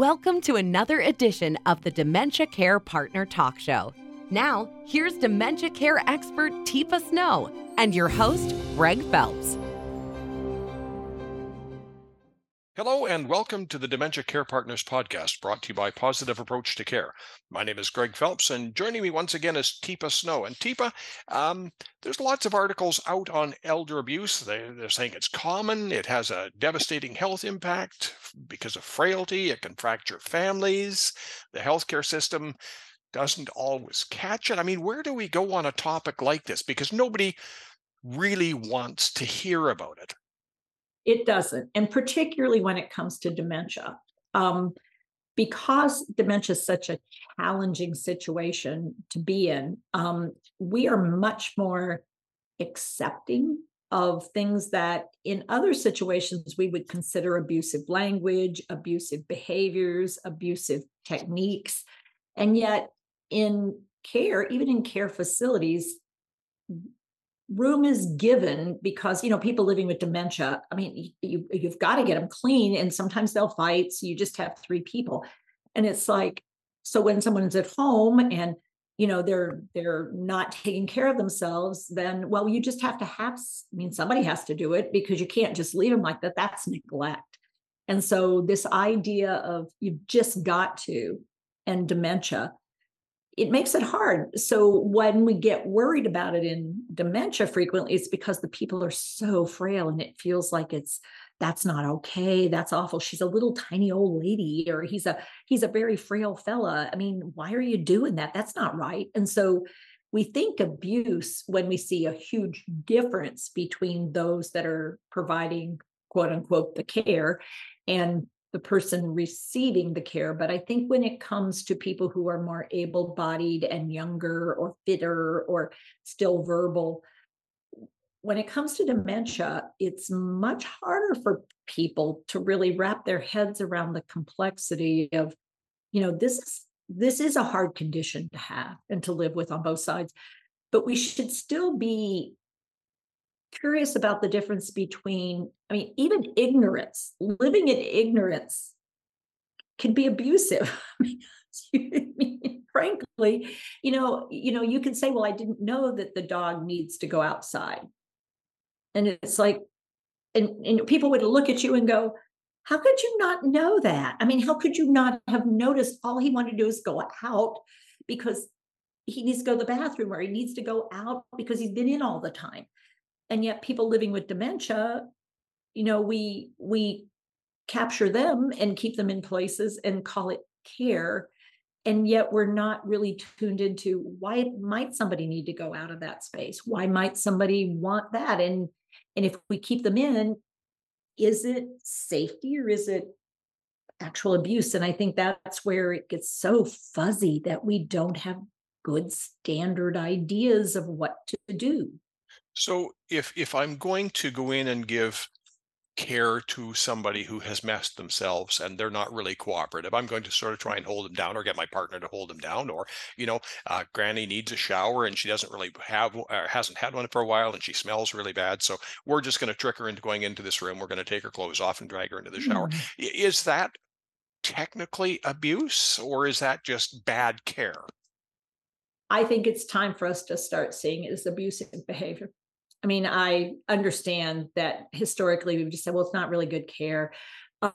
Welcome to another edition of the Dementia Care Partner Talk Show. Now, here's dementia care expert Teepa Snow and your host, Greg Phelps. Hello, and welcome to the Dementia Care Partners podcast brought to you by Positive Approach to Care. My name is Greg Phelps, and joining me once again is Teepa Snow. And Teepa, um, there's lots of articles out on elder abuse. They, they're saying it's common, it has a devastating health impact because of frailty, it can fracture families, the healthcare system doesn't always catch it. I mean, where do we go on a topic like this? Because nobody really wants to hear about it. It doesn't. And particularly when it comes to dementia. Um, because dementia is such a challenging situation to be in, um, we are much more accepting of things that in other situations we would consider abusive language, abusive behaviors, abusive techniques. And yet, in care, even in care facilities, room is given because you know people living with dementia i mean you you've got to get them clean and sometimes they'll fight so you just have three people. And it's like so when someone's at home and you know they're they're not taking care of themselves then well you just have to have i mean somebody has to do it because you can't just leave them like that. That's neglect. And so this idea of you've just got to and dementia it makes it hard. So when we get worried about it in dementia frequently, it's because the people are so frail and it feels like it's that's not okay. That's awful. She's a little tiny old lady, or he's a he's a very frail fella. I mean, why are you doing that? That's not right. And so we think abuse when we see a huge difference between those that are providing quote unquote the care and the person receiving the care. But I think when it comes to people who are more able bodied and younger or fitter or still verbal, when it comes to dementia, it's much harder for people to really wrap their heads around the complexity of, you know, this is this is a hard condition to have and to live with on both sides. But we should still be curious about the difference between, I mean, even ignorance, living in ignorance can be abusive. frankly, you know, you know, you can say, well, I didn't know that the dog needs to go outside. And it's like, and, and people would look at you and go, how could you not know that? I mean, how could you not have noticed all he wanted to do is go out because he needs to go to the bathroom or he needs to go out because he's been in all the time and yet people living with dementia you know we we capture them and keep them in places and call it care and yet we're not really tuned into why might somebody need to go out of that space? Why might somebody want that? And and if we keep them in is it safety or is it actual abuse? And i think that's where it gets so fuzzy that we don't have good standard ideas of what to do. So if if I'm going to go in and give care to somebody who has messed themselves and they're not really cooperative i'm going to sort of try and hold them down or get my partner to hold them down or you know uh, granny needs a shower and she doesn't really have or hasn't had one for a while and she smells really bad so we're just going to trick her into going into this room we're going to take her clothes off and drag her into the shower. Mm. is that technically abuse or is that just bad care? I think it's time for us to start seeing it as abusive behavior I mean, I understand that historically we've just said, well, it's not really good care.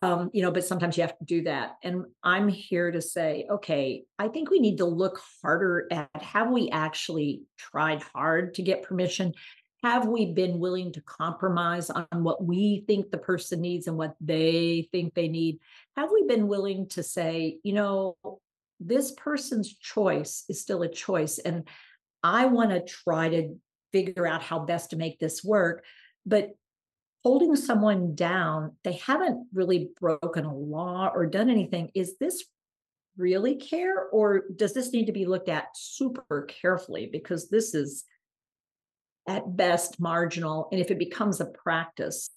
Um, you know, but sometimes you have to do that. And I'm here to say, okay, I think we need to look harder at have we actually tried hard to get permission? Have we been willing to compromise on what we think the person needs and what they think they need? Have we been willing to say, you know, this person's choice is still a choice. And I want to try to figure out how best to make this work. But holding someone down, they haven't really broken a law or done anything. Is this really care or does this need to be looked at super carefully? Because this is at best marginal. And if it becomes a practice,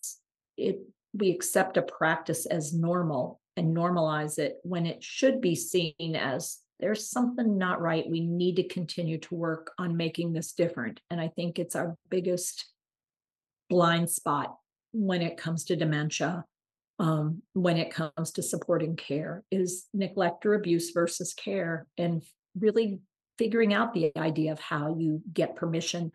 it we accept a practice as normal and normalize it when it should be seen as there's something not right. We need to continue to work on making this different. And I think it's our biggest blind spot when it comes to dementia. um, when it comes to supporting care is neglect or abuse versus care and really figuring out the idea of how you get permission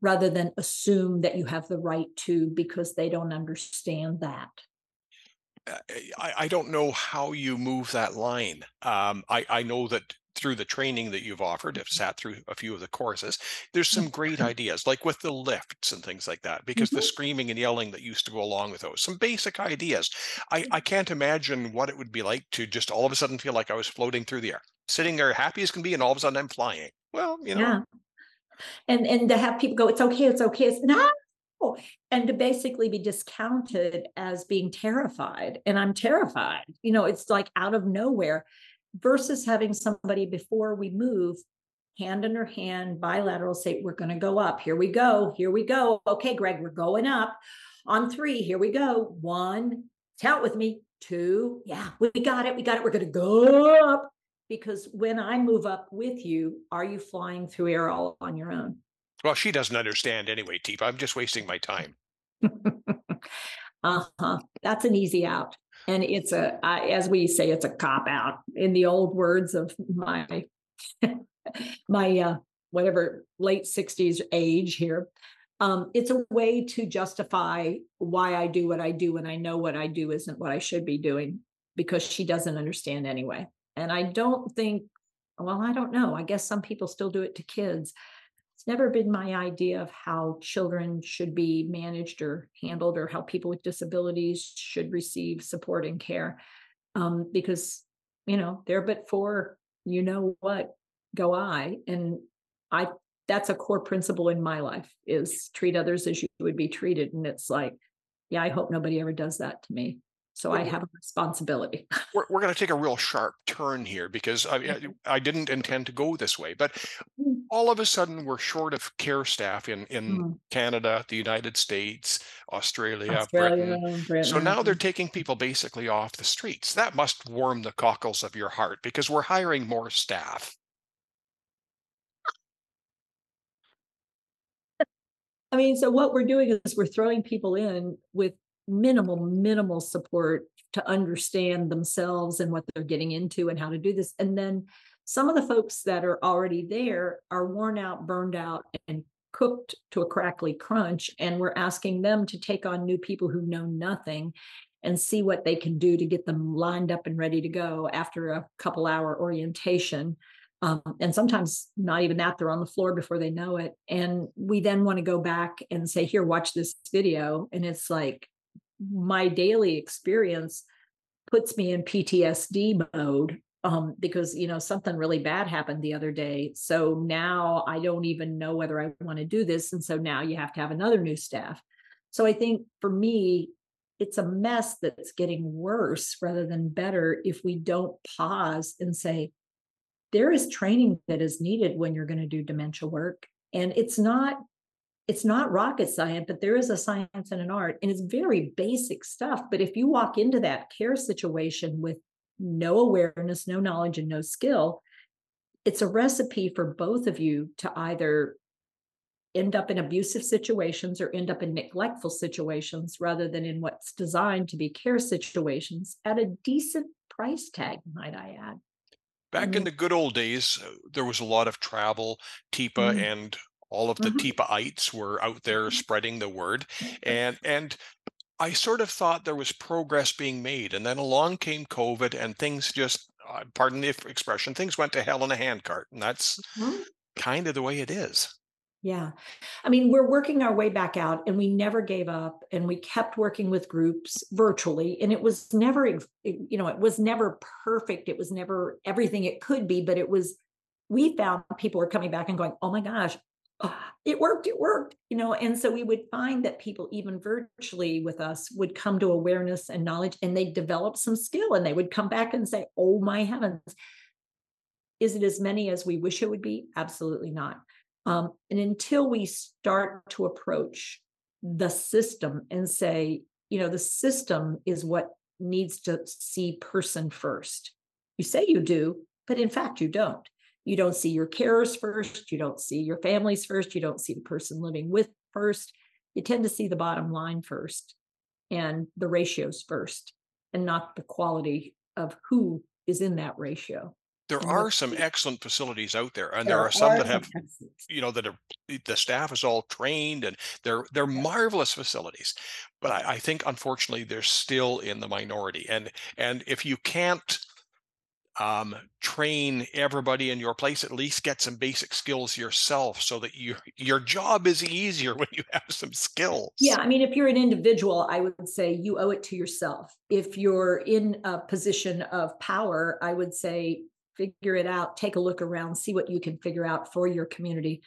rather than assume that you have the right to because they don't understand that I, I don't know how you move that line. Um, I, I know that through the training that you've offered, I've sat through a few of the courses, there's some great ideas, like with the lifts and things like that, because the Mhm. screaming and yelling that used to go along with those, some basic ideas. I, I can't imagine what it would be like to just all of a sudden feel like I was floating through the air, sitting there happy as can be, and all of a sudden I'm flying. Well, you know, yeah and and to have people go it's okay it's okay it's no and to basically be discounted as being terrified and i'm terrified you know it's like out of nowhere versus having somebody before we move hand under hand bilateral say we're going to go up here we go here we go okay greg we're going up on three here we go one count with me two yeah we got it we got it we're going to go up because when i move up with you are you flying through air all on your own well, she doesn't understand anyway, Teepa. I'm just wasting my time. uh-huh. That's an easy out. And it's a I, as we say it's a cop out in the old words of my my uh whatever late 60s age here. Um it's a way to justify why i do what i do and i know what i do isn't what i should be doing because she doesn't understand anyway. And i don't think well i don't know. I guess some people still do it to kids it's never been my idea of how children should be managed or handled or how people with disabilities should receive support and care. Um, because you know they're but for you know what go i and i that's a core principle in my life is treat others as you would be treated and it's like yeah i hope nobody ever does that to me so I have a responsibility. We're, we're going to take a real sharp turn here because I, I, didn't intend to go this way, but Mm. all of a sudden we're short of care staff in, in Mm. Canada, the United States, Australia, Australia, Britain. Britain. So now they're taking people basically off the streets. That must warm the cockles of your heart because we're hiring more staff. I mean, so what we're doing is we're throwing people in with minimal, minimal support to understand themselves and what they're getting into and how to do this. And then some of the folks that are already there are worn out, burned out, and cooked to a crackly crunch. And we're asking them to take on new people who know nothing and see what they can do to get them lined up and ready to go after a couple hour orientation. Um, and sometimes not even that, they're on the floor before they know it. And we then want to go back and say, Here, watch this video. And it's like my daily experience puts me in PTSD mode um, because, you know, something really bad happened the other day. So now I don't even know whether I want to do this. And so now you have to have another new staff. So I think for me, it's a mess that's getting worse rather than better if we don't pause and say, there is training that is needed when you're going to do dementia work and it's not it's not rocket science but there is a science and an art and it's very basic stuff but if you walk into that care situation with no awareness no knowledge and no skill it's a recipe for both of you to either end up in abusive situations or end up in neglectful situations rather than in what's designed to be care situations at a decent price tag might i add Back in Mm. the good old days, uh, there was a lot of travel. Teepa Mm. and all of the. Teepaites were out there Mhm. spreading the word, and and I sort of thought there was progress being made, and then along came COVID, and things just, uh, pardon the expression, things went to hell in a handcart, and that's Mhm. kind of the way it is. Yeah. I mean, we're working our way back out and we never gave up and we kept working with groups virtually and it was never you know, it was never perfect. It was never everything it could be, but it was we found people were coming back and going, "Oh my gosh, ah, it worked, it worked." You know, and so we would find that people even virtually with us would come to awareness and knowledge and they develop some skill and they would come back and say, "Oh my heavens, is it as many as we wish it would be? Absolutely not. Um, and until we start to approach the system and say, you know, the system is what needs to see person first. You say you do, but in fact, you don't. You don't see your carers first. You don't see your families first. You don't see the person living with first. You tend to see the bottom line first and the ratios first. and not the quality of who is in that ratio. There are some excellent facilities out there, and there are some that have you know that are the staff is all trained and they're they're marvelous facilities but I, I think unfortunately they're still in the minority and and if you can't um, train everybody in your place at least get some basic skills yourself so that you your job is easier when you have some skills Yeah, I mean, if you're an individual, I would say you owe it to yourself. If you're in a position of power, I would say figure it out, take a look around, see what you can figure out for your community.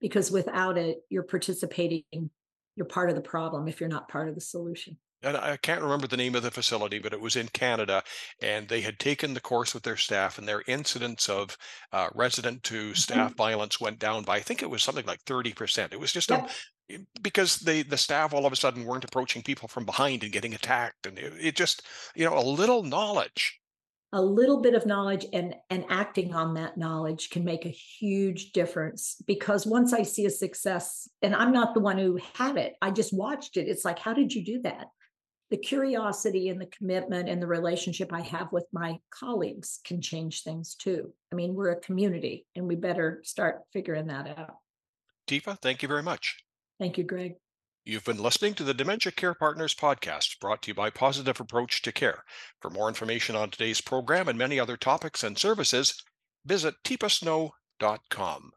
Because without it, you're participating, you're part of the problem if you're not part of the solution. And I can't remember the name of the facility, but it was in Canada, and they had taken the course with their staff, and their incidence of uh, resident to staff violence went down by I think it was something like thirty percent. It was just a because they the staff all of a sudden weren't approaching people from behind and getting attacked, and it, it just you know a little knowledge. a little bit of knowledge and and acting on that knowledge can make a huge difference because once i see a success and i'm not the one who had it i just watched it it's like how did you do that the curiosity and the commitment and the relationship i have with my colleagues can change things too i mean we're a community and we better start figuring that out Teepa, thank you very much. thank you greg You've been listening to the Dementia Care Partners podcast brought to you by Positive Approach to Care. For more information on today's program and many other topics and services, visit teepasnow.com.